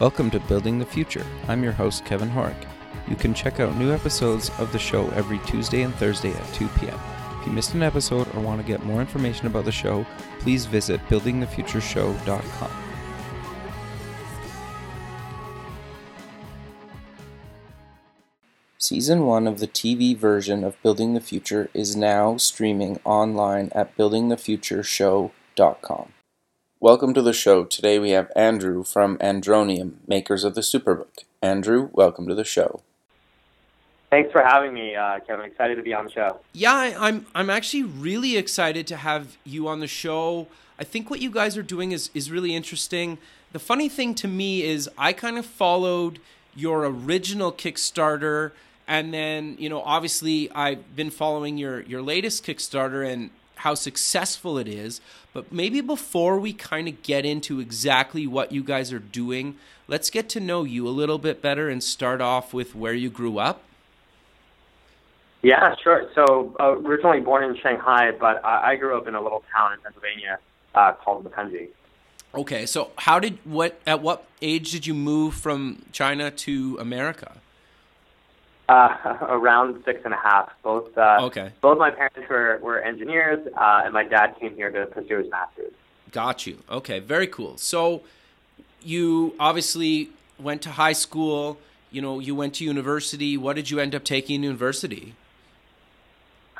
Welcome to Building the Future. I'm your host, Kevin Horek. You can check out new episodes of the show every Tuesday and Thursday at 2 p.m. If you missed an episode or want to get more information about the show, please visit buildingthefutureshow.com. Season 1 of the TV version of Building the Future is now streaming online at buildingthefutureshow.com. Welcome to the show. Today we have Andrew from Andromium, makers of the Superbook. Andrew, welcome to the show. Thanks for having me, uh, Kevin. Excited to be on the show. Yeah, I, I'm. I'm actually really excited to have you on the show. I think what you guys are doing is is really interesting. The funny thing to me is I kind of followed your original Kickstarter, and then you know, obviously, I've been following your your latest Kickstarter and how successful it is. But maybe before we kind of get into exactly what you guys are doing, let's get to know you a little bit better and start off with where you grew up. Yeah, sure. So uh, originally born in Shanghai, but I, I grew up in a little town in Pennsylvania uh, called Macungie. Okay, so how did what at what age did you move from China to America? Uh, around six and a half. Both uh, okay. Both my parents were were engineers, uh, and my dad came here to pursue his master's. Got you. Okay, very cool. So you obviously went to high school. You know, you went to university. What did you end up taking in university?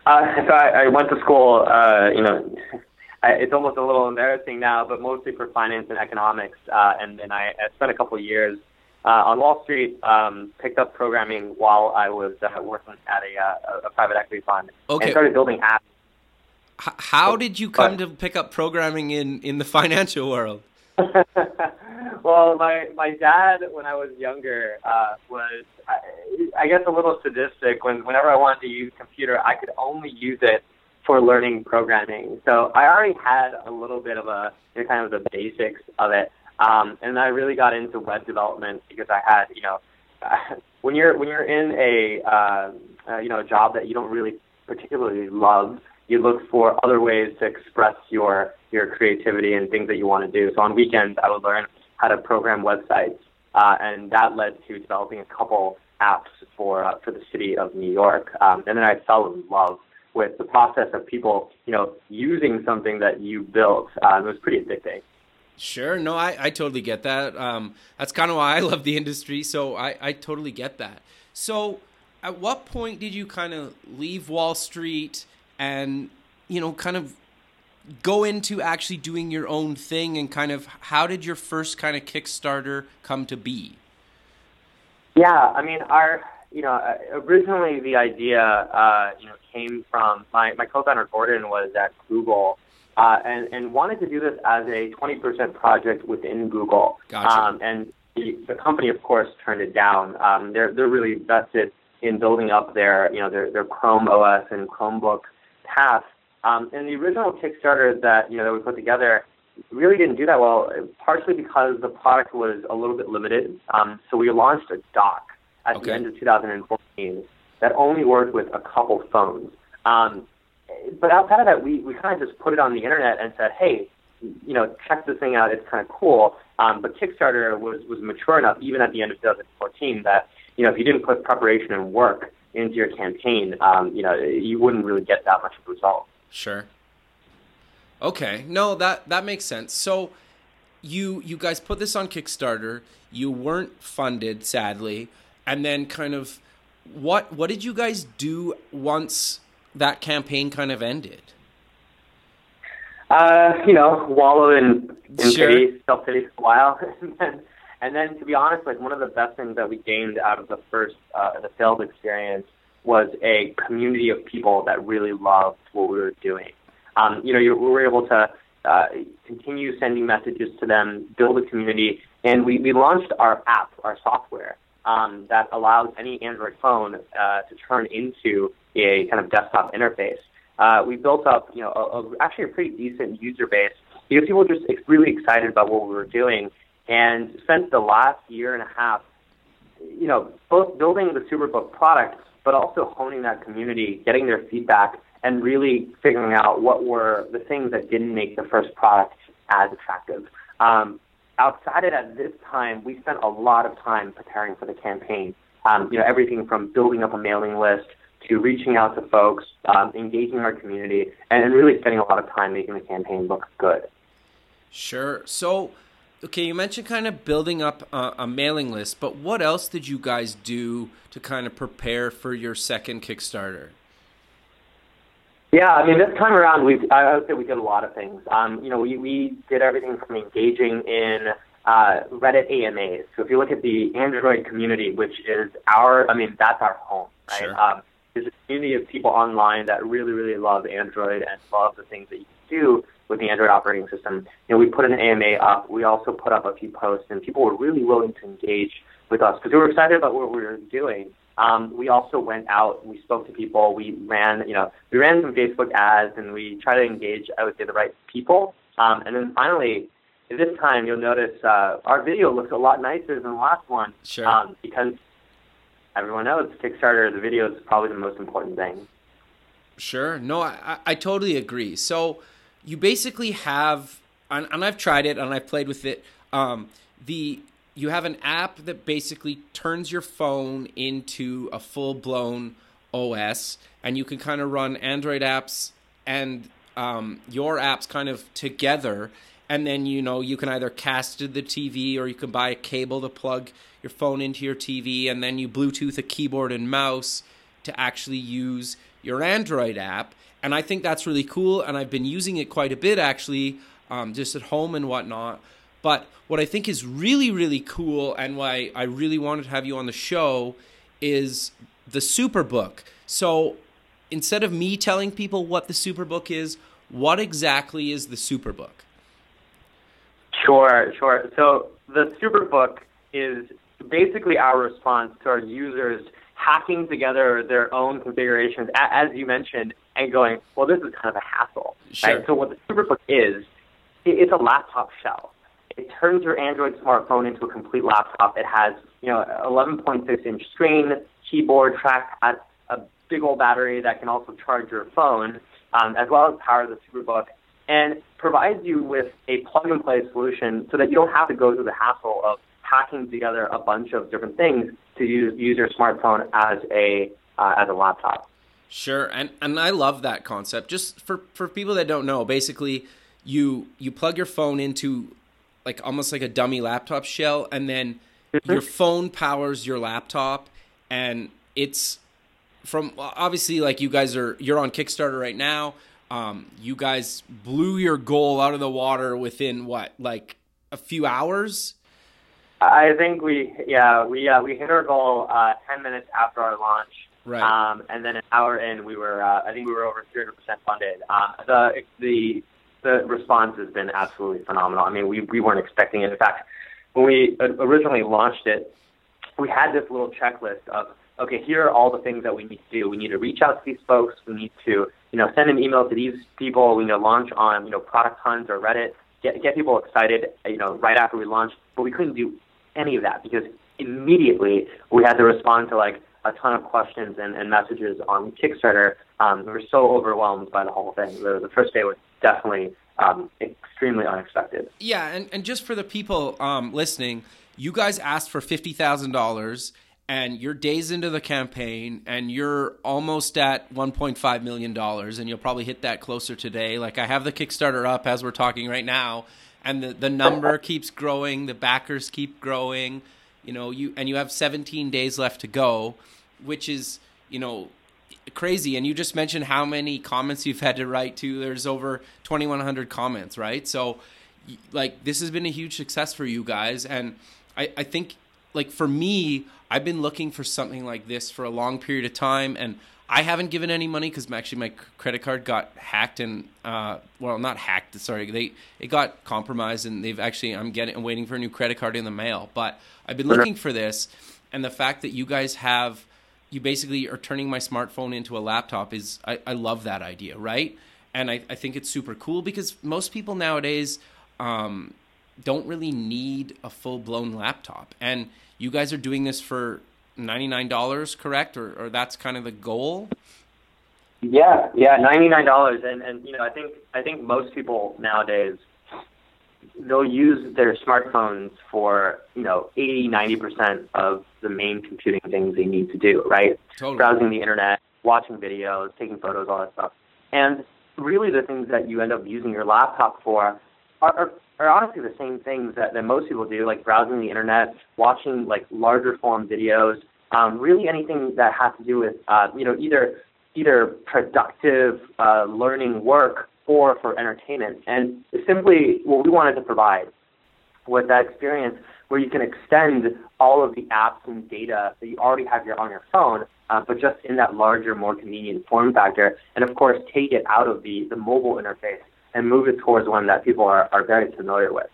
Uh, so I, I went to school. Uh, you know, I, it's almost a little embarrassing now, but mostly for finance and economics. Uh, and then I, I spent a couple of years uh, on Wall Street. Um, picked up programming while I was uh, working at a, uh, a private equity fund. Okay. And started building apps. H- how did you come to pick up programming in, in the financial world? well, my my dad, when I was younger, uh, was I, I guess a little sadistic. When whenever I wanted to use a computer, I could only use it for learning programming. So I already had a little bit of a you know, kind of the basics of it. Um, and I really got into web development because I had, you know, when you're when you're in a uh, uh, you know a job that you don't really particularly love, you look for other ways to express your your creativity and things that you want to do. So on weekends, I would learn how to program websites, uh, and that led to developing a couple apps for uh, for the city of New York. Um, and then I fell in love with the process of people, you know, using something that you built. Uh, it was pretty addicting. Sure. No, I, I totally get that. Um, that's kind of why I love the industry. So I, I totally get that. So at what point did you kind of leave Wall Street and, you know, kind of go into actually doing your own thing and kind of how did your first kind of Kickstarter come to be? Yeah, I mean, our, you know, uh, originally the idea, uh, you know, came from my, my co-founder Gordon was at Google uh, and, and wanted to do this as a 20% project within Google. Gotcha. Um, and the, the company, of course, turned it down. Um, they're, they're really invested in building up their, you know, their, their Chrome OS and Chromebook path. Um, and the original Kickstarter that, you know, that we put together really didn't do that well, partially because the product was a little bit limited. Um, so we launched a dock at Okay. the end of 2014 that only worked with a couple phones. Um, but outside of that, we, we kind of just put it on the internet and said, hey, you know, check this thing out. It's kind of cool. Um, but Kickstarter was, was mature enough, even at the end of 2014, that, you know, if you didn't put preparation and work into your campaign, um, you know, you wouldn't really get that much of a result. Sure. Okay. No, that that makes sense. So you you guys put this on Kickstarter. You weren't funded, sadly, and then kind of what what did you guys do once that campaign kind of ended? Uh, you know, wallow in, in Sure. pity, self pity for a while, and then, and then to be honest, like one of the best things that we gained out of the first uh, the sales experience was a community of people that really loved what we were doing. Um, you know, you, we were able to uh, continue sending messages to them, build a community, and we, we launched our app, our software, um, that allows any Android phone uh, to turn into a kind of desktop interface. Uh, we built up, you know, a, a, actually a pretty decent user base because people were just really excited about what we were doing, and spent the last year and a half, you know, both building the Superbook product, but also honing that community, getting their feedback, and really figuring out what were the things that didn't make the first product as attractive. Um, outside of that, this time we spent a lot of time preparing for the campaign. Um, you know, everything from building up a mailing list to reaching out to folks, um, engaging our community, and really spending a lot of time making the campaign look good. Sure. So, okay, you mentioned kind of building up a, a, mailing list, but what else did you guys do to kind of prepare for your second Kickstarter? Yeah, I mean, this time around, we I would say we did a lot of things. Um, you know, we, we did everything from engaging in uh, Reddit AMAs. So if you look at the Android community, which is our, I mean, that's our home, right? Sure. Um, there's a community of people online that really, really love Android and love the things that you can do with the Android operating system. You know, we put an AMA up. We also put up a few posts, and people were really willing to engage with us because we were excited about what we were doing. Um, we also went out, we spoke to people, we ran, you know, we ran some Facebook ads, and we try to engage, I would say, the right people. Um, and then finally, this time you'll notice uh, our video looks a lot nicer than the last one. Sure. Um, because everyone knows Kickstarter, the video is probably the most important thing. Sure. No, I, I totally agree. So you basically have, and, and I've tried it and I've played with it. Um, the you have an app that basically turns your phone into a full blown OS, and you can kind of run Android apps and um, your apps kind of together. And then you know you can either cast to the TV or you can buy a cable to plug your phone into your TV, and then you Bluetooth a keyboard and mouse to actually use your Android app. And I think that's really cool, and I've been using it quite a bit actually, um, just at home and whatnot. But what I think is really, really cool, and why I really wanted to have you on the show, is the Superbook. So instead of me telling people what the Superbook is, what exactly is the Superbook? Sure, sure. So the Superbook is basically our response to our users hacking together their own configurations, as you mentioned, and going, well, this is kind of a hassle. Sure. Right? So what the Superbook is, it's a laptop shell. It turns your Android smartphone into a complete laptop. It has, you know, 11.6 inch screen, keyboard, trackpad, a big old battery that can also charge your phone, um, as well as power the Superbook, and provides you with a plug and play solution so that you don't have to go through the hassle of hacking together a bunch of different things to use, use your smartphone as a uh, as a laptop. Sure, and and I love that concept. Just for for people that don't know, basically, you you plug your phone into like almost like a dummy laptop shell, and then mm-hmm. your phone powers your laptop, and it's from obviously like you guys are you're on Kickstarter right now. Um, you guys blew your goal out of the water within what like a few hours I think we, yeah, we uh, we hit our goal uh, ten minutes after our launch. Right. Um, and then an hour in, we were, uh, I think we were over 300% funded. Uh, the the the response has been absolutely phenomenal. I mean, we we weren't expecting it. In fact, when we originally launched it, we had this little checklist of okay, here are all the things that we need to do. We need to reach out to these folks. We need to, you know, send an email to these people. We need to launch on, you know, Product Hunt or Reddit. Get get people excited, you know, right after we launched. But we couldn't do any of that because immediately we had to respond to like a ton of questions and, and messages on Kickstarter. Um, we were so overwhelmed by the whole thing. The, the first day was definitely um, extremely unexpected. Yeah, and, and just for the people um, listening, you guys asked for fifty thousand dollars, and you're days into the campaign, and you're almost at one point five million dollars, and you'll probably hit that closer today. Like I have the Kickstarter up as we're talking right now, and the, the number keeps growing, the backers keep growing, you know, you and you have 17 days left to go, which is, you know, crazy. And you just mentioned how many comments you've had to write to. There's over 2,100 comments, right? So, like, this has been a huge success for you guys. And I, I think, like, for me, I've been looking for something like this for a long period of time. And I haven't given any money because actually my credit card got hacked and uh, well, not hacked. Sorry, they it got compromised and they've actually I'm getting I'm waiting for a new credit card in the mail. But I've been looking for this, and the fact that you guys have you basically are turning my smartphone into a laptop is I, I love that idea, right? And I, I think it's super cool because most people nowadays um, don't really need a full blown laptop, and you guys are doing this for $99 correct? Or, or that's kind of the goal? Yeah yeah $99 and and you know i think i think most people nowadays they'll use their smartphones for you know 80 90 percent of the main computing things they need to do right Totally. browsing the internet watching videos taking photos all that stuff and really the things that you end up using your laptop for are, are, are honestly the same things that, that most people do like browsing the internet watching like larger form videos um, really anything that has to do with uh, you know either either productive uh, learning work or for entertainment. And simply what we wanted to provide was that experience where you can extend all of the apps and data that you already have here on your phone, uh, but just in that larger, more convenient form factor. And of course, take it out of the, the mobile interface and move it towards one that people are, are very familiar with.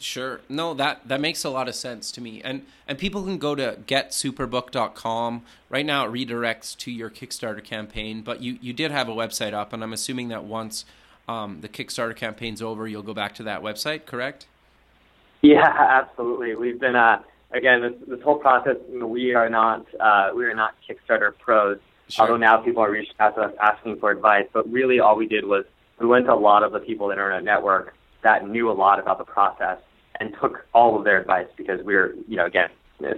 Sure. No, that that makes a lot of sense to me. And and people can go to getsuperbook.com. Right now it redirects to your Kickstarter campaign, but you you did have a website up and I'm assuming that once um, the Kickstarter campaign's over, you'll go back to that website, correct? Yeah, absolutely. We've been uh, again this, this whole process. We are not uh, we are not Kickstarter pros. Sure. Although now people are reaching out to us asking for advice, but really all we did was we went to a lot of the people that are in internet network that knew a lot about the process and took all of their advice because we were, you know, again,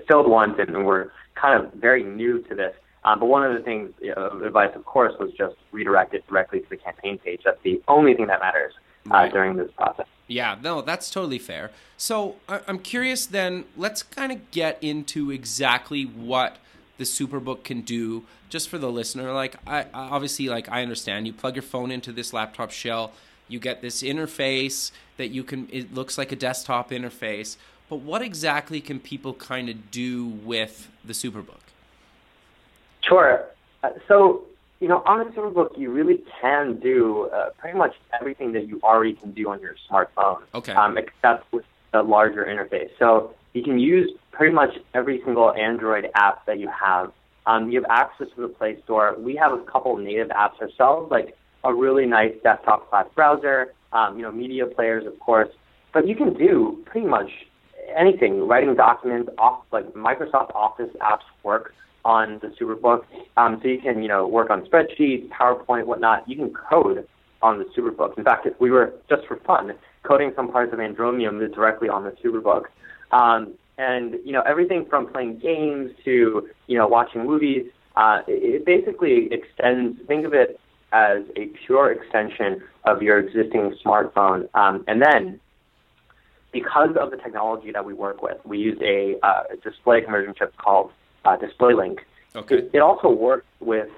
filled once and we're kind of very new to this. Um, but one of the things, you know, advice, of course, was just redirect it directly to the campaign page. That's the only thing that matters uh, Right. during this process. Yeah, no, that's totally fair. So I- I'm curious then, let's kind of get into exactly what the Superbook can do just for the listener. Like, I I- obviously, like, I understand you plug your phone into this laptop shell, you get this interface that you can, it looks like a desktop interface. But what exactly can people kind of do with the Superbook? Sure. Uh, so, you know, on a Superbook, you really can do uh, pretty much everything that you already can do on your smartphone, Okay. um, except with a larger interface. So you can use pretty much every single Android app that you have. Um, you have access to the Play Store. We have a couple native apps ourselves, like a really nice desktop class browser, um, you know, media players, of course. But you can do pretty much anything, writing documents, off, like Microsoft Office apps work on the Superbook. Um, so you can, you know, work on spreadsheets, PowerPoint, whatnot. You can code on the Superbook. In fact, we were just for fun coding some parts of Andromium directly on the Superbook. Um, and you know, everything from playing games to you know watching movies. Uh, it, it basically extends. Think of it as a pure extension of your existing smartphone. Um, and then because of the technology that we work with, we use a uh, display conversion chip called uh, DisplayLink. Okay. It, it also works with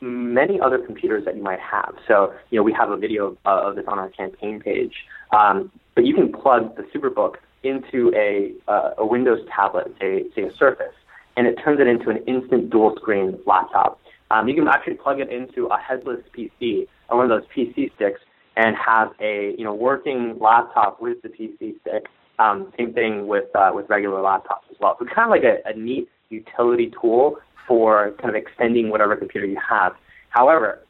many other computers that you might have. So, you know, we have a video uh, of this on our campaign page. Um, but you can plug the Superbook into a, uh, a Windows tablet, say, say a Surface, and it turns it into an instant dual screen laptop. Um, you can actually plug it into a headless PC or one of those PC sticks and have a you know working laptop with the PC stick. Um, same thing with uh, with regular laptops as well. So it's kind of like a, a neat utility tool for kind of extending whatever computer you have. However,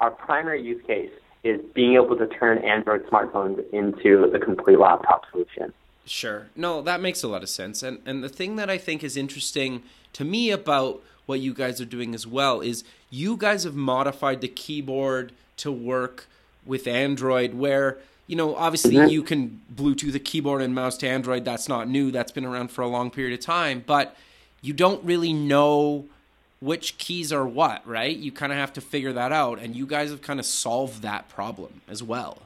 our primary use case is being able to turn Android smartphones into the complete laptop solution. Sure. No, that makes a lot of sense. And and the thing that I think is interesting to me about what you guys are doing as well is you guys have modified the keyboard to work with Android where you know, obviously Mhm. you can Bluetooth a keyboard and mouse to Android. That's not new. That's been around for a long period of time. But you don't really know which keys are what, right? You kind of have to figure that out. And you guys have kind of solved that problem as well.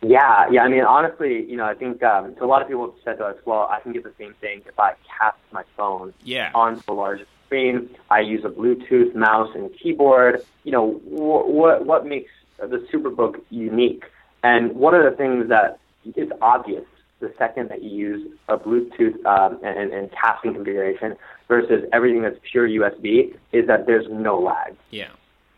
Yeah, yeah. I mean, honestly, you know, I think um, so. A lot of people have said to us, "Well, I can get the same thing if I cast my phone Yeah. onto a larger screen. I use a Bluetooth mouse and keyboard. You know, wh- what what makes the SuperBook unique? And one of the things that is obvious the second that you use a Bluetooth um, and, and casting configuration versus everything that's pure USB is that there's no lag Yeah.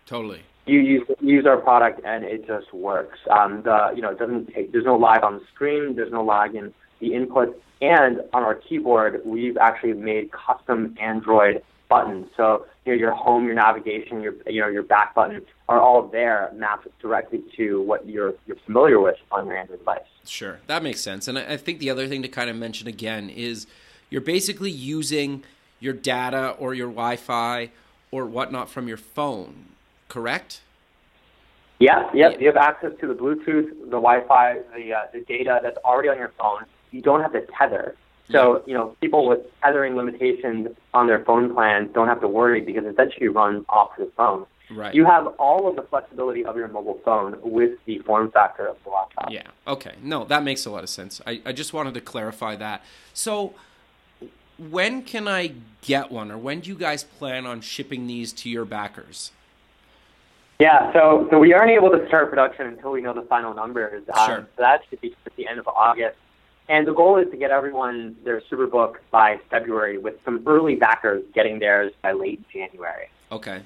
Totally. you use use our product and it just works. Um, the you know it doesn't take there's no lag on the screen, there's no lag in the input, and on our keyboard we've actually made custom Android buttons. So you know your home, your navigation, your you know your back button are all there mapped directly to what you're you're familiar with on your Android device. Sure, that makes sense. And I I think the other thing to kind of mention again is you're basically using your data or your Wi Fi or whatnot from your phone, correct? Yeah, yep. You have access to the Bluetooth, the Wi-Fi, the uh, the data that's already on your phone. You don't have to tether. So you know, people with tethering limitations on their phone plans don't have to worry because essentially you run off the phone. Right. You have all of the flexibility of your mobile phone with the form factor of the laptop. Yeah. Okay. No, that makes a lot of sense. I, I just wanted to clarify that. So, when can I get one, or when do you guys plan on shipping these to your backers? Yeah, so so we aren't able to start production until we know the final numbers. Um, Sure. so that should be at the end of August. And the goal is to get everyone their Superbook by February, with some early backers getting theirs by late January. Okay.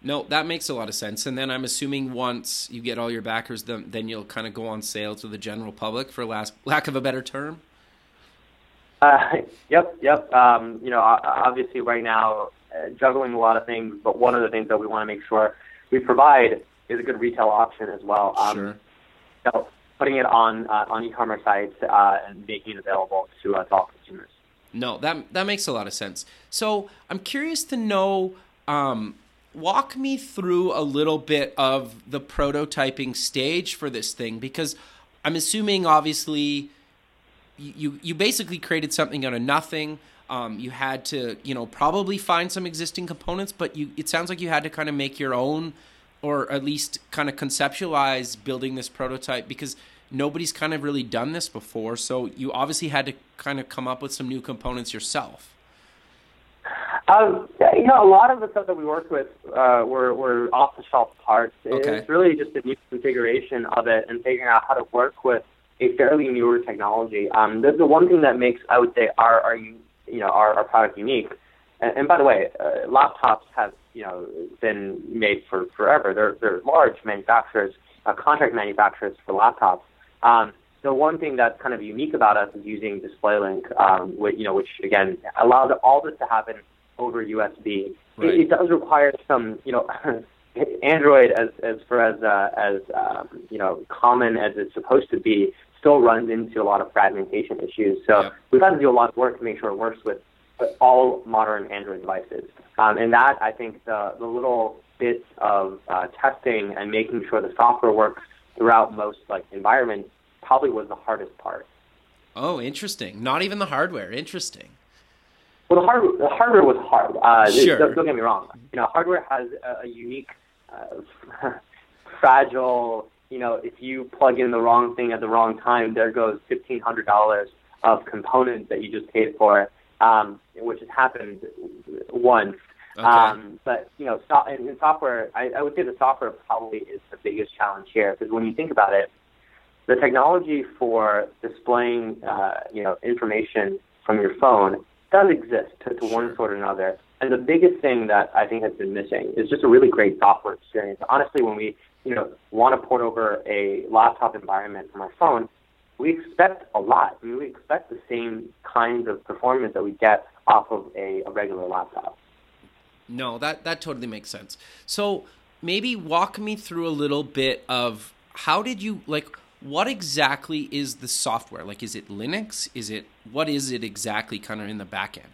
No, that makes a lot of sense. And then I'm assuming once you get all your backers, then, then you'll kind of go on sale to the general public, for last, lack of a better term. Uh, yep, yep. Um, you know, obviously right now uh, juggling a lot of things, but one of the things that we want to make sure we provide is a good retail option as well. Um, sure. So putting it on uh, on e-commerce sites uh, and making it available to uh, to all consumers. No, that that makes a lot of sense. So I'm curious to know. Um, walk me through a little bit of the prototyping stage for this thing because I'm assuming obviously you you basically created something out of nothing. Um, you had to you know probably find some existing components, but you it sounds like you had to kind of make your own, or at least kind of conceptualize building this prototype because nobody's kind of really done this before. So you obviously had to kind of come up with some new components yourself. Um, you know, a lot of the stuff that we worked with uh, were, were off-the-shelf parts. Okay. It's really just a new configuration of it and figuring out how to work with a fairly newer technology. Um, the, the one thing that makes, I would say, our, our you know our, our product unique. And, and by the way, uh, laptops have you know been made for forever. They're they're large manufacturers, uh, contract manufacturers for laptops. Um, the one thing that's kind of unique about us is using DisplayLink, um, which, you know, which again allows all this to happen over USB. Right. It, it does require some, you know, Android as as for as uh, as um, you know common as it's supposed to be still runs into a lot of fragmentation issues. So Yep. we've had to do a lot of work to make sure it works with all modern Android devices. Um, and that I think the the little bits of uh, testing and making sure the software works throughout most like environments probably was the hardest part. Oh, interesting. Not even the hardware. Interesting. Well, the hardware, the hardware was hard. Uh, Sure. Don't, don't get me wrong. You know, hardware has a, a unique, uh, fragile. You know, if you plug in the wrong thing at the wrong time, there goes fifteen hundred dollars of components that you just paid for, um, which has happened once. Okay. Um, but you know, so, in, in software, I, I would say the software probably is the biggest challenge here because when you think about it, the technology for displaying, uh, you know, information from your phone does exist to, to one sort or another. And the biggest thing that I think has been missing is just a really great software experience. Honestly, when we, you know, want to port over a laptop environment from our phone, we expect a lot. We expect the same kinds of performance that we get off of a, a regular laptop. No, that that totally makes sense. So maybe walk me through a little bit of how did you like what exactly is the software? Like is it Linux? Is it what is it exactly kind of in the back end?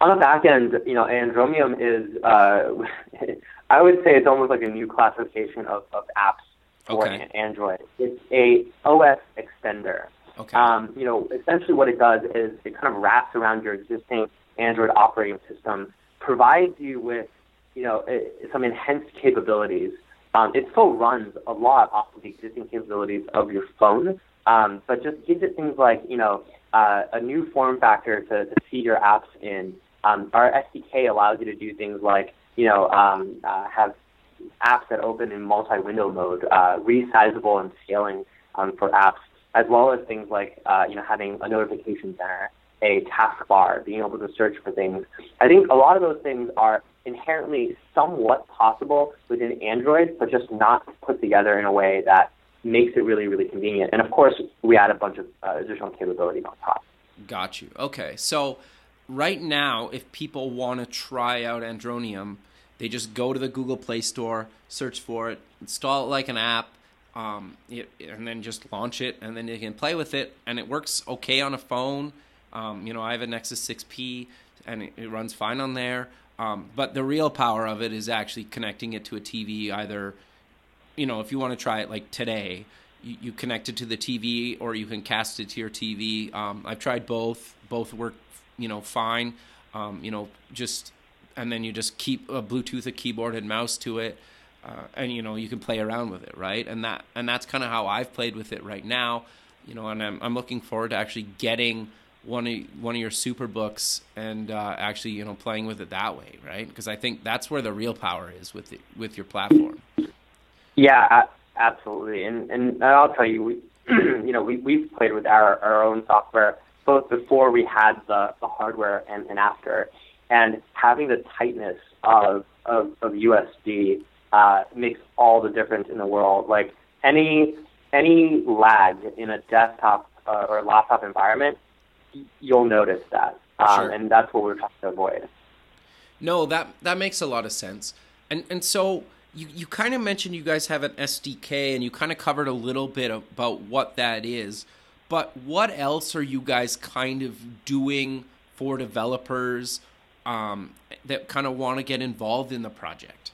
On the back end, you know, Andromium is, uh, I would say it's almost like a new classification of, of apps for Okay. an Android. It's a OS extender. Okay. Um, you know, essentially what it does is it kind of wraps around your existing Android operating system, provides you with, you know, eh, some enhanced capabilities. Um, it still runs a lot off of the existing capabilities of your phone, um, but just gives it things like, you know, uh, a new form factor to, to feed your apps in. Um, our SDK allows you to do things like, you know, um, uh, have apps that open in multi-window mode, uh, resizable and scaling um, for apps, as well as things like uh, you know having a notification center, a taskbar, being able to search for things. I think a lot of those things are inherently somewhat possible within Android, but just not put together in a way that makes it really, really convenient. And of course, we add a bunch of uh, additional capabilities on top. Got you. Okay. So right now, if people want to try out Andromium, they just go to the Google Play Store, search for it, install it like an app, um, it, and then just launch it, and then you can play with it, and it works okay on a phone. Um, you know, I have a Nexus 6P, and it, it runs fine on there. Um, but the real power of it is actually connecting it to a TV, either you know, if you want to try it like today, you, you connect it to the TV or you can cast it to your TV. Um, I've tried both. Both work, you know, fine. Um, you know, just and then you just keep a Bluetooth a keyboard and mouse to it, uh, and you know you can play around with it, right? And that and that's kind of how I've played with it right now. You know, and I'm I'm looking forward to actually getting one of one of your super books and uh, actually you know playing with it that way, right? Because I think that's where the real power is with with your platform. Yeah, absolutely. And and I'll tell you, we you know we we've played with our our own software both before we had the, the hardware and, and after. And having the tightness of, of, of USB uh, makes all the difference in the world. Like any any lag in a desktop uh, or laptop environment, you'll notice that, um, sure. and that's what we're trying to avoid. No, that that makes a lot of sense. And and so you you kind of mentioned you guys have an SDK, and you kind of covered a little bit about what that is. But what else are you guys kind of doing for developers um, that kind of want to get involved in the project?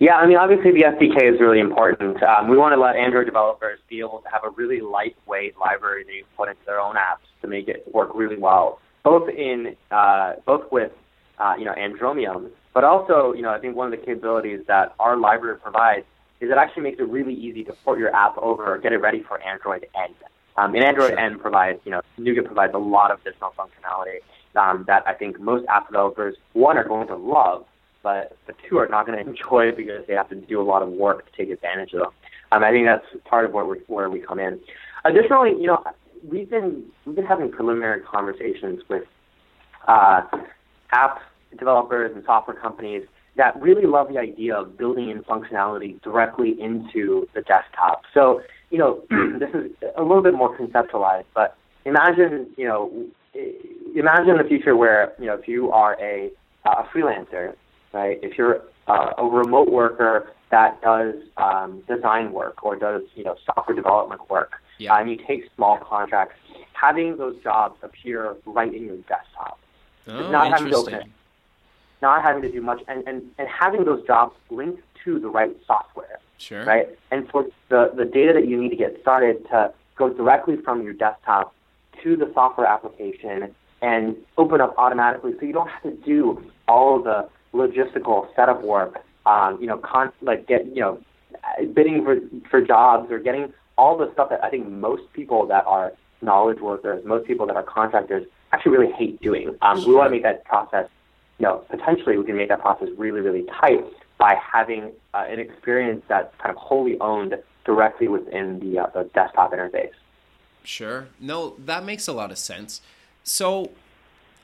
Yeah, I mean, obviously the SDK is really important. Um, we want to let Android developers be able to have a really lightweight library they can put into their own apps to make it work really well, both in uh, both with uh, you know Andromium, but also you know I think one of the capabilities that our library provides is it actually makes it really easy to port your app over, or get it ready for Android N. Um, and Android. N provides, you know, Nougat provides a lot of additional functionality um, that I think most app developers, one, are going to love, but the two are not going to enjoy because they have to do a lot of work to take advantage of them. Um, I think that's part of where we, where we come in. Additionally, you know, we've been we've been having preliminary conversations with uh, app developers and software companies that really love the idea of building in functionality directly into the desktop. So, you know, this is a little bit more conceptualized, but imagine, you know, imagine a future where, you know, if you are a, a freelancer, right, if you're uh, a remote worker that does um, design work or does, you know, software development work, yeah. and you take small contracts, having those jobs appear right in your desktop. Oh, not having to open it not having to do much, and, and, and having those jobs linked to the right software. Sure. Right? And for the, the data that you need to get started to go directly from your desktop to the software application and open up automatically so you don't have to do all of the logistical setup work, um, you know, con- like get, you know, bidding for, for jobs or getting all the stuff that I think most people that are knowledge workers, most people that are contractors actually really hate doing. Um, sure. We want to make that process you know, potentially we can make that process really, really tight by having uh, an experience that's kind of wholly owned directly within the, uh, the desktop interface. Sure. No, that makes a lot of sense. So,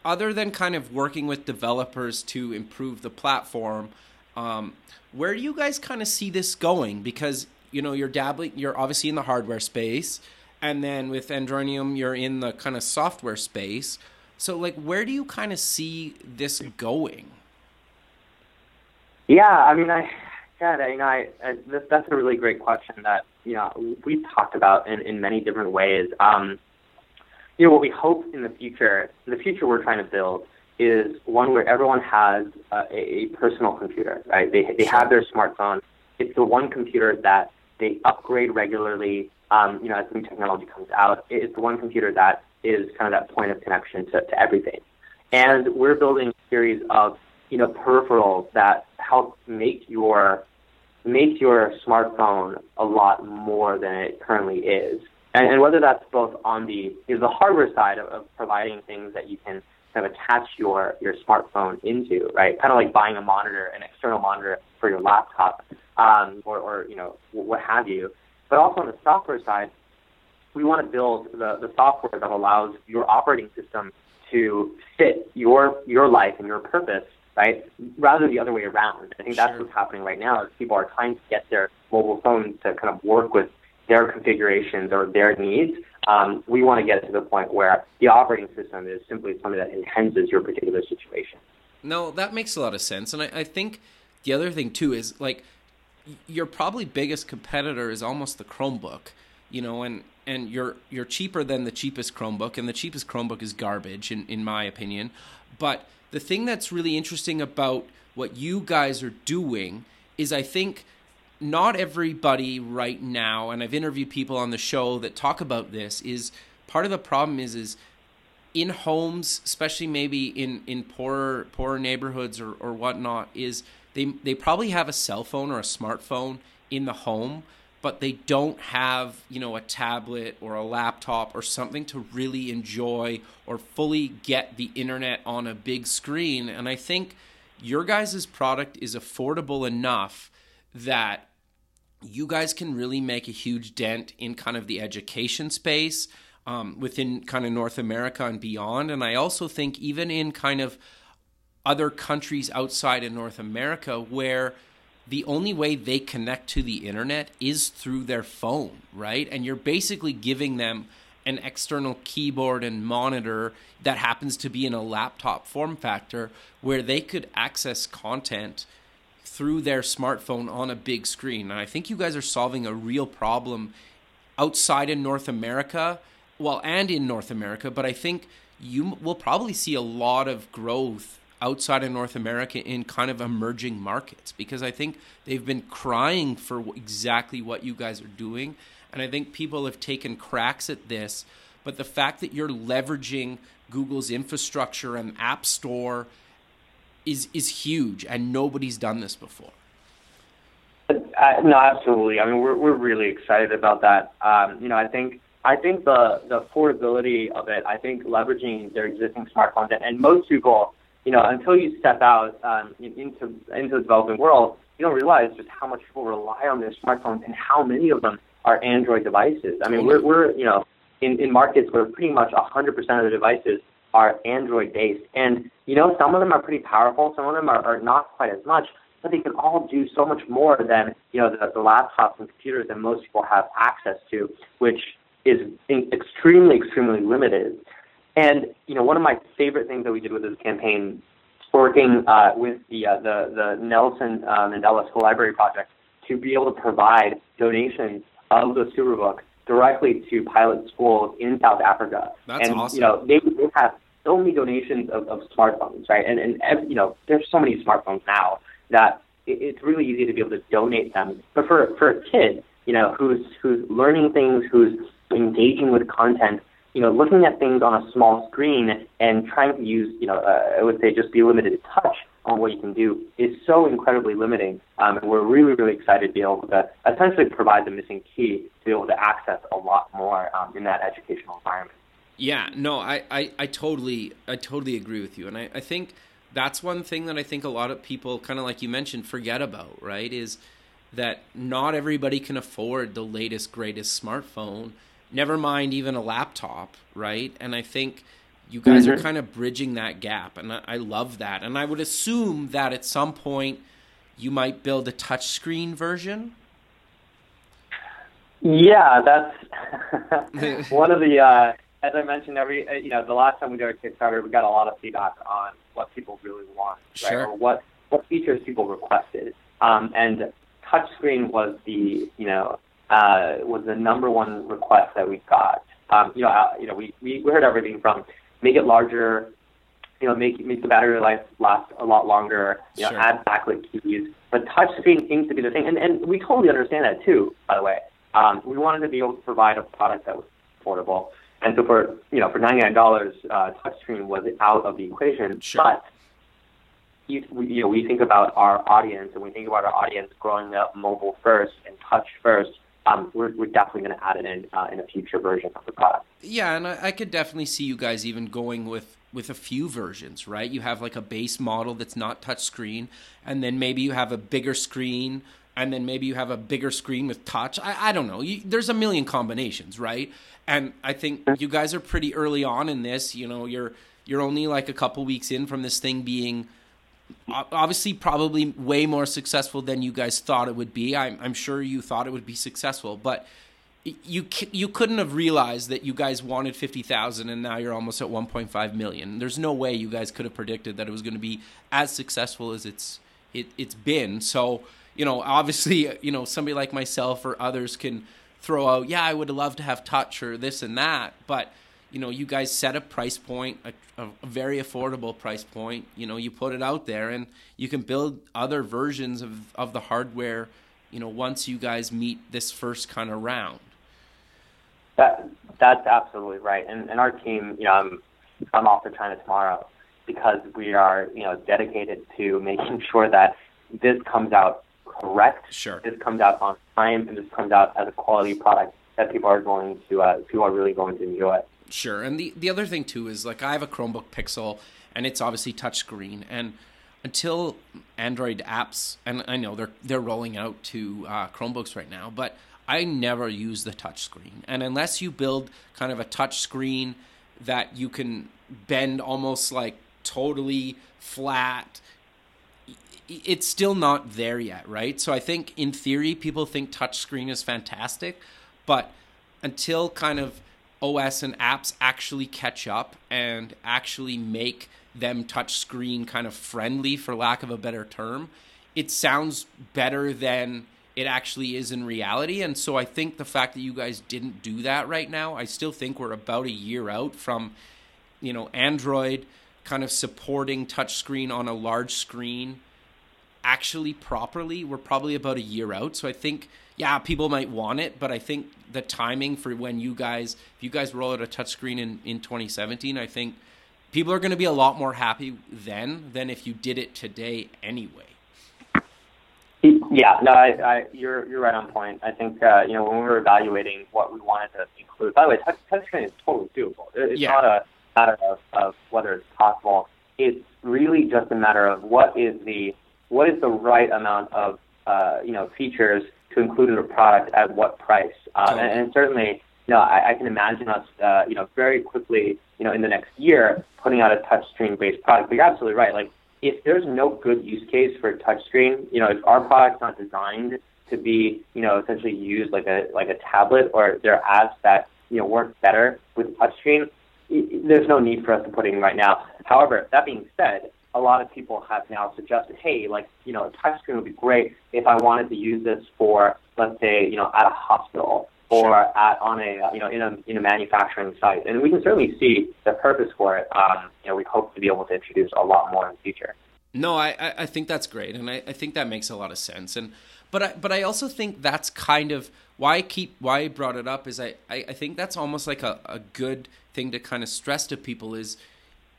other than kind of working with developers to improve the platform, um, where do you guys kind of see this going? Because you know you're dabbling, you're obviously in the hardware space, and then with Andromium, you're in the kind of software space. So, like, where do you kind of see this going? Yeah, I mean, I, God, I, you know, I, I this, that's a really great question that you know we've talked about in, in many different ways. Um, you know, what we hope in the future, the future we're trying to build is one where everyone has a, a personal computer, right? They they have their smartphone. It's the one computer that they upgrade regularly. Um, you know, as new technology comes out, it's the one computer that is kind of that point of connection to, to everything. And we're building a series of you know peripherals that help make your make your smartphone a lot more than it currently is. And, and whether that's both on the you know, the hardware side of, of providing things that you can kind of attach your your smartphone into, right? Kind of like buying a monitor, an external monitor for your laptop, um, or, or you know what have you. But also on the software side, we want to build the, the software that allows your operating system to fit your your life and your purpose, right? Rather the other way around. I think that's sure. what's happening right now. Is people are trying to get their mobile phones to kind of work with their configurations or their needs. Um, we want to get to the point where the operating system is simply something that enhances your particular situation. No, that makes a lot of sense, and I, I think the other thing too is like your probably biggest competitor is almost the Chromebook you know, and and you're you're cheaper than the cheapest Chromebook, and the cheapest Chromebook is garbage in in my opinion. But the thing that's really interesting about what you guys are doing is, I think not everybody right now, and I've interviewed people on the show that talk about this, is part of the problem is is in homes, especially maybe in in poorer poorer neighborhoods or or whatnot, is they they probably have a cell phone or a smartphone in the home, but they don't have you know a tablet or a laptop or something to really enjoy or fully get the internet on a big screen. And I think your guys' product is affordable enough that you guys can really make a huge dent in kind of the education space um, within kind of North America and beyond. And I also think even in kind of other countries outside of North America where the only way they connect to the internet is through their phone, right? And you're basically giving them an external keyboard and monitor that happens to be in a laptop form factor where they could access content through their smartphone on a big screen. And I think you guys are solving a real problem outside in North America, well, and in North America, but I think you will probably see a lot of growth outside of North America in kind of emerging markets because I think they've been crying for exactly what you guys are doing. And I think people have taken cracks at this. But the fact that you're leveraging Google's infrastructure and App Store is is huge, and nobody's done this before. Uh, no, absolutely. I mean, we're we're really excited about that. Um, you know, I think I think the the affordability of it. I think leveraging their existing smart content, and most people, you know, until you step out um, into into the developing world, you don't realize just how much people rely on their smartphones and how many of them are Android devices. I mean, we're we're you know in in markets where pretty much 100% of the devices are Android based. And, you know, some of them are pretty powerful, some of them are, are not quite as much, but they can all do so much more than, you know, the, the laptops and computers that most people have access to, which is extremely, extremely limited. And, you know, one of my favorite things that we did with this campaign, working uh, with the, uh, the, the Nelson uh, Mandela School Library Project, to be able to provide donations of the superbook directly to pilot schools in South Africa. That's and, awesome. You know, they, they have so many donations of, of smartphones, right? And, and, you know, there's so many smartphones now that it, it's really easy to be able to donate them. But for, for a kid, you know, who's, who's learning things, who's engaging with content, you know, looking at things on a small screen and trying to use, you know, uh, I would say just be limited to touch on what you can do is so incredibly limiting. Um, and we're really, really excited to be able to essentially provide the missing key to be able to access a lot more um, in that educational environment. Yeah, no, I, I, I totally I totally agree with you. And I, I think that's one thing that I think a lot of people kind of like you mentioned forget about, right? Is that not everybody can afford the latest greatest smartphone, never mind even a laptop, right? And I think you guys mm-hmm. are kind of bridging that gap and I, I love that and i would assume that at some point you might build a touchscreen version yeah that's one of the uh, as i mentioned every uh, you know the last time we did our kickstarter we got a lot of feedback on what people really want right sure. or what what features people requested um, and touchscreen was the you know uh, was the number one request that we got um, you know, uh, you know, we, we heard everything from make it larger, you know, make make the battery life last a lot longer, you know, sure. add backlit keys. But touchscreen seems to be the thing, and and we totally understand that too. By the way, um, we wanted to be able to provide a product that was affordable, and so for you know for ninety nine dollars, uh, touchscreen was out of the equation. Sure. But you, you know, we think about our audience, and we think about our audience growing up mobile first and touch first um, we're, we're definitely going to add it in uh, in a future version of the product. Yeah, and I, I could definitely see you guys even going with with a few versions, right? You have like a base model that's not touchscreen, and then maybe you have a bigger screen, and then maybe you have a bigger screen with touch. I, I don't know. You, there's a million combinations, right? And I think you guys are pretty early on in this. You know, you're you're only like a couple weeks in from this thing being obviously probably way more successful than you guys thought it would be. I'm, I'm sure you thought it would be successful, but you you couldn't have realized that you guys wanted 50,000 and now you're almost at 1.5 million. There's no way you guys could have predicted that it was going to be as successful as it's it, it's been. So, you know, obviously, uh, you know, somebody like myself or others can throw out, yeah, I would love to have touch or this and that, but you know, you guys set a price point, a, a, very affordable price point. You know, you put it out there, and you can build other versions of of the hardware you know, once you guys meet this first kind of round. That that's absolutely right. And and our team, you know, I'm I'm off to China tomorrow because we are, you know, dedicated to making sure that this comes out correct. Sure. This comes out on time, and this comes out as a quality product that people are going to uh, people are really going to enjoy. Sure. And the the other thing too is like I have a Chromebook Pixel, and it's obviously touchscreen, and until Android apps, and I know they're they're rolling out to uh, Chromebooks right now, but I never use the touchscreen. And unless you build kind of a touchscreen that you can bend almost like totally flat, it's still not there yet, right? So I think in theory, people think touchscreen is fantastic, but until kind of OS and apps actually catch up and actually make them touchscreen kind of friendly, for lack of a better term, it sounds better than it actually is in reality. And so I think the fact that you guys didn't do that right now, I still think we're about a year out from, you know, Android kind of supporting touchscreen on a large screen actually properly. We're probably about a year out. So I think, yeah, people might want it, but I think the timing for when you guys, if you guys roll out a touchscreen in, in 2017, I think people are going to be a lot more happy then than if you did it today anyway. Yeah, no, I, I, you're you're right on point. I think uh, you know when we were evaluating what we wanted to include. By the way, touch, touchscreen is totally doable. It's yeah. not a matter of, of whether it's possible. It's really just a matter of what is the what is the right amount of uh, you know features to include in a product at what price. Uh, and, and certainly, you know, I, I can imagine us uh, you know very quickly you know in the next year putting out a touchscreen based product. But you're absolutely right. Like if there's no good use case for touchscreen, you know, if our product's not designed to be, you know, essentially used like a like a tablet, or there are apps that you know work better with touchscreen, there's no need for us to put it in right now. However, that being said, a lot of people have now suggested, hey, like you know, a touchscreen would be great if I wanted to use this for, let's say, you know, at a hospital or at on a you know in a in a manufacturing site, and we can certainly see the purpose for it. Um, you know, we hope to be able to introduce a lot more in the future. No, I I think that's great, and I, I think that makes a lot of sense. And but I but I also think that's kind of why I keep why I brought it up is I I, I think that's almost like a, a good thing to kind of stress to people is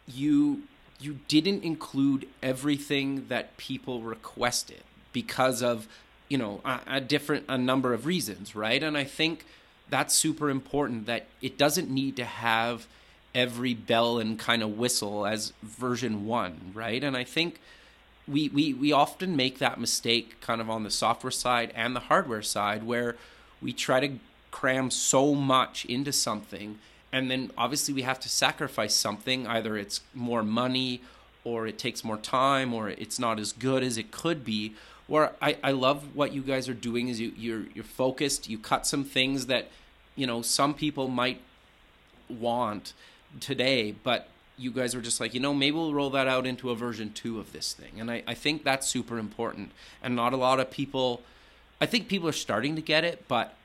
you you didn't include everything that people requested because of you know a, a, different a number of reasons right? And i think that's super important that it doesn't need to have every bell and kind of whistle as version 1 right? And i think we, we we often make that mistake kind of on the software side and the hardware side where we try to cram so much into something and then obviously we have to sacrifice something. Either it's more money or it takes more time or it's not as good as it could be. Where I, I love what you guys are doing is you you're you're focused. You cut some things that you know some people might want today but you guys are just like you know maybe we'll roll that out into a version 2 of this thing. And I, I think that's super important. And not a lot of people i think people are starting to get it but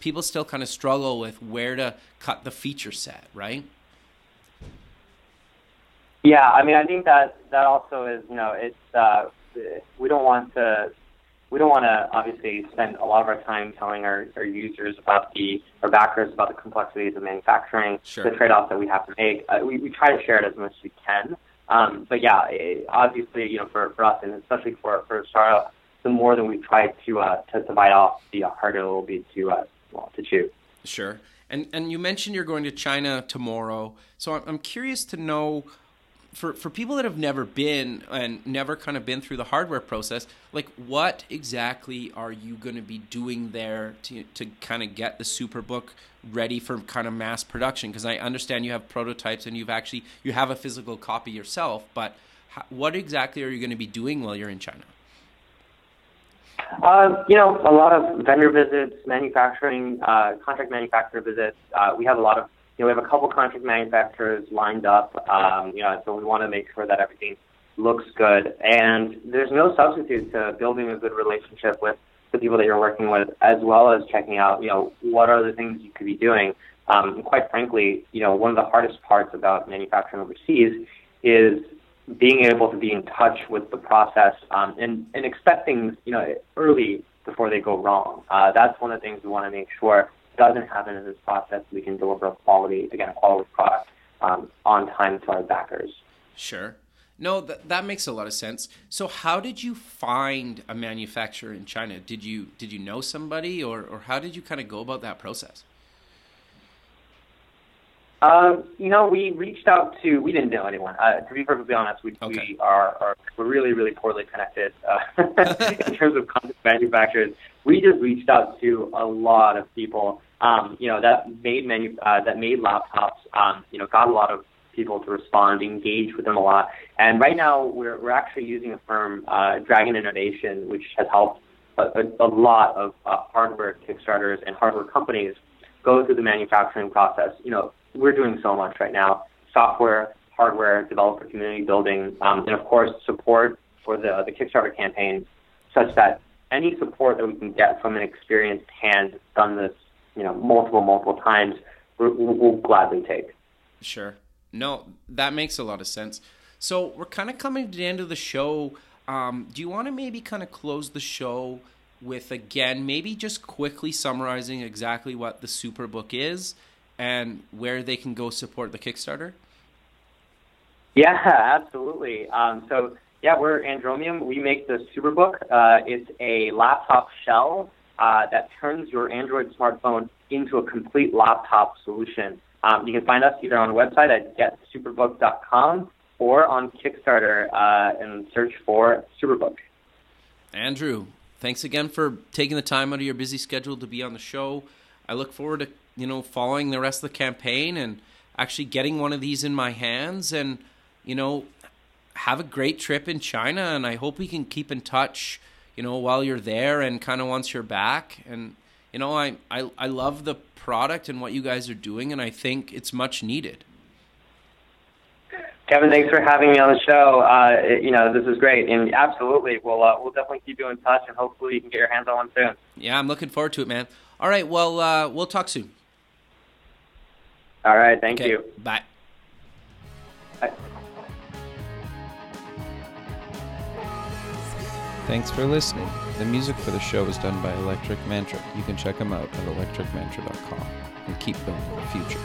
people still kind of struggle with where to cut the feature set right yeah i mean i think that that also is you know it's uh we don't want to we don't want to obviously spend a lot of our time telling our, our users about the our backers about the complexities of manufacturing, sure. the trade-offs that we have to make. Uh, we, we try to share it as much as we can. Um, but yeah, it, obviously, you know, for, for us and especially for for a startup, the more that we try to uh, to, to bite off, the harder it will be to uh, well, to chew. Sure. And and you mentioned you're going to China tomorrow, so I'm, I'm curious to know for for people that have never been and never kind of been through the hardware process, like what exactly are you going to be doing there to to kind of get the SuperBook ready for kind of mass production? Because I understand you have prototypes and you've actually you have a physical copy yourself, but how, what exactly are you going to be doing while you're in China? Uh, you know, a lot of vendor visits, manufacturing, uh, contract manufacturer visits. Uh, we have a lot of you know, we have a couple contract manufacturers lined up, um, you know, so we want to make sure that everything looks good. And there's no substitute to building a good relationship with the people that you're working with, as well as checking out, you know, what are the things you could be doing. Um, quite frankly, you know, one of the hardest parts about manufacturing overseas is being able to be in touch with the process um, and, and expecting, you know, early before they go wrong. Uh, that's one of the things we want to make sure doesn't happen in this process. We can deliver a quality, again, a quality product um, on time to our backers. Sure. No, that that makes a lot of sense. So, how did you find a manufacturer in China? Did you did you know somebody, or or how did you kind of go about that process? Um, you know, we reached out to. We didn't know anyone. Uh, to be perfectly honest, we, okay. we are, are we're really really poorly connected uh, in terms of content manufacturers. We just reached out to a lot of people. Um, you know that made manu- uh, that made laptops. Um, you know, got a lot of people to respond, engage with them a lot. And right now, we're we're actually using a firm, uh, Dragon Innovation, which has helped a, a, a lot of uh, hardware Kickstarters and hardware companies go through the manufacturing process. You know, we're doing so much right now: software, hardware, developer community building, um, and of course, support for the the Kickstarter campaign, such that any support that we can get from an experienced hand done this, you know, multiple multiple times, we'll, we'll gladly take. Sure. No, that makes a lot of sense. So we're kind of coming to the end of the show. Um, do you want to maybe kind of close the show with again, maybe just quickly summarizing exactly what the Superbook is and where they can go support the Kickstarter? Yeah, absolutely. Um, so yeah, we're Andromium. We make the Superbook. Uh, it's a laptop shell uh, that turns your Android smartphone into a complete laptop solution. Um, you can find us either on the website at getsuperbook.com or on Kickstarter uh, and search for Superbook. Andrew, thanks again for taking the time out of your busy schedule to be on the show. I look forward to you know following the rest of the campaign and actually getting one of these in my hands and you know have a great trip in China and I hope we can keep in touch you know while you're there and kind of once you're back and you know I I I love the product and what you guys are doing, and I think it's much needed. Kevin, thanks for having me on the show. Uh, you know, this is great, and absolutely, we'll uh, we'll definitely keep you in touch, and hopefully, you can get your hands on one soon. Yeah, I'm looking forward to it, man. All right, well, uh, we'll talk soon. All right, thank okay. you. Bye. Bye. Thanks for listening. The music for the show is done by Electric Mantra. You can check them out at electricmantra.com and keep building the future.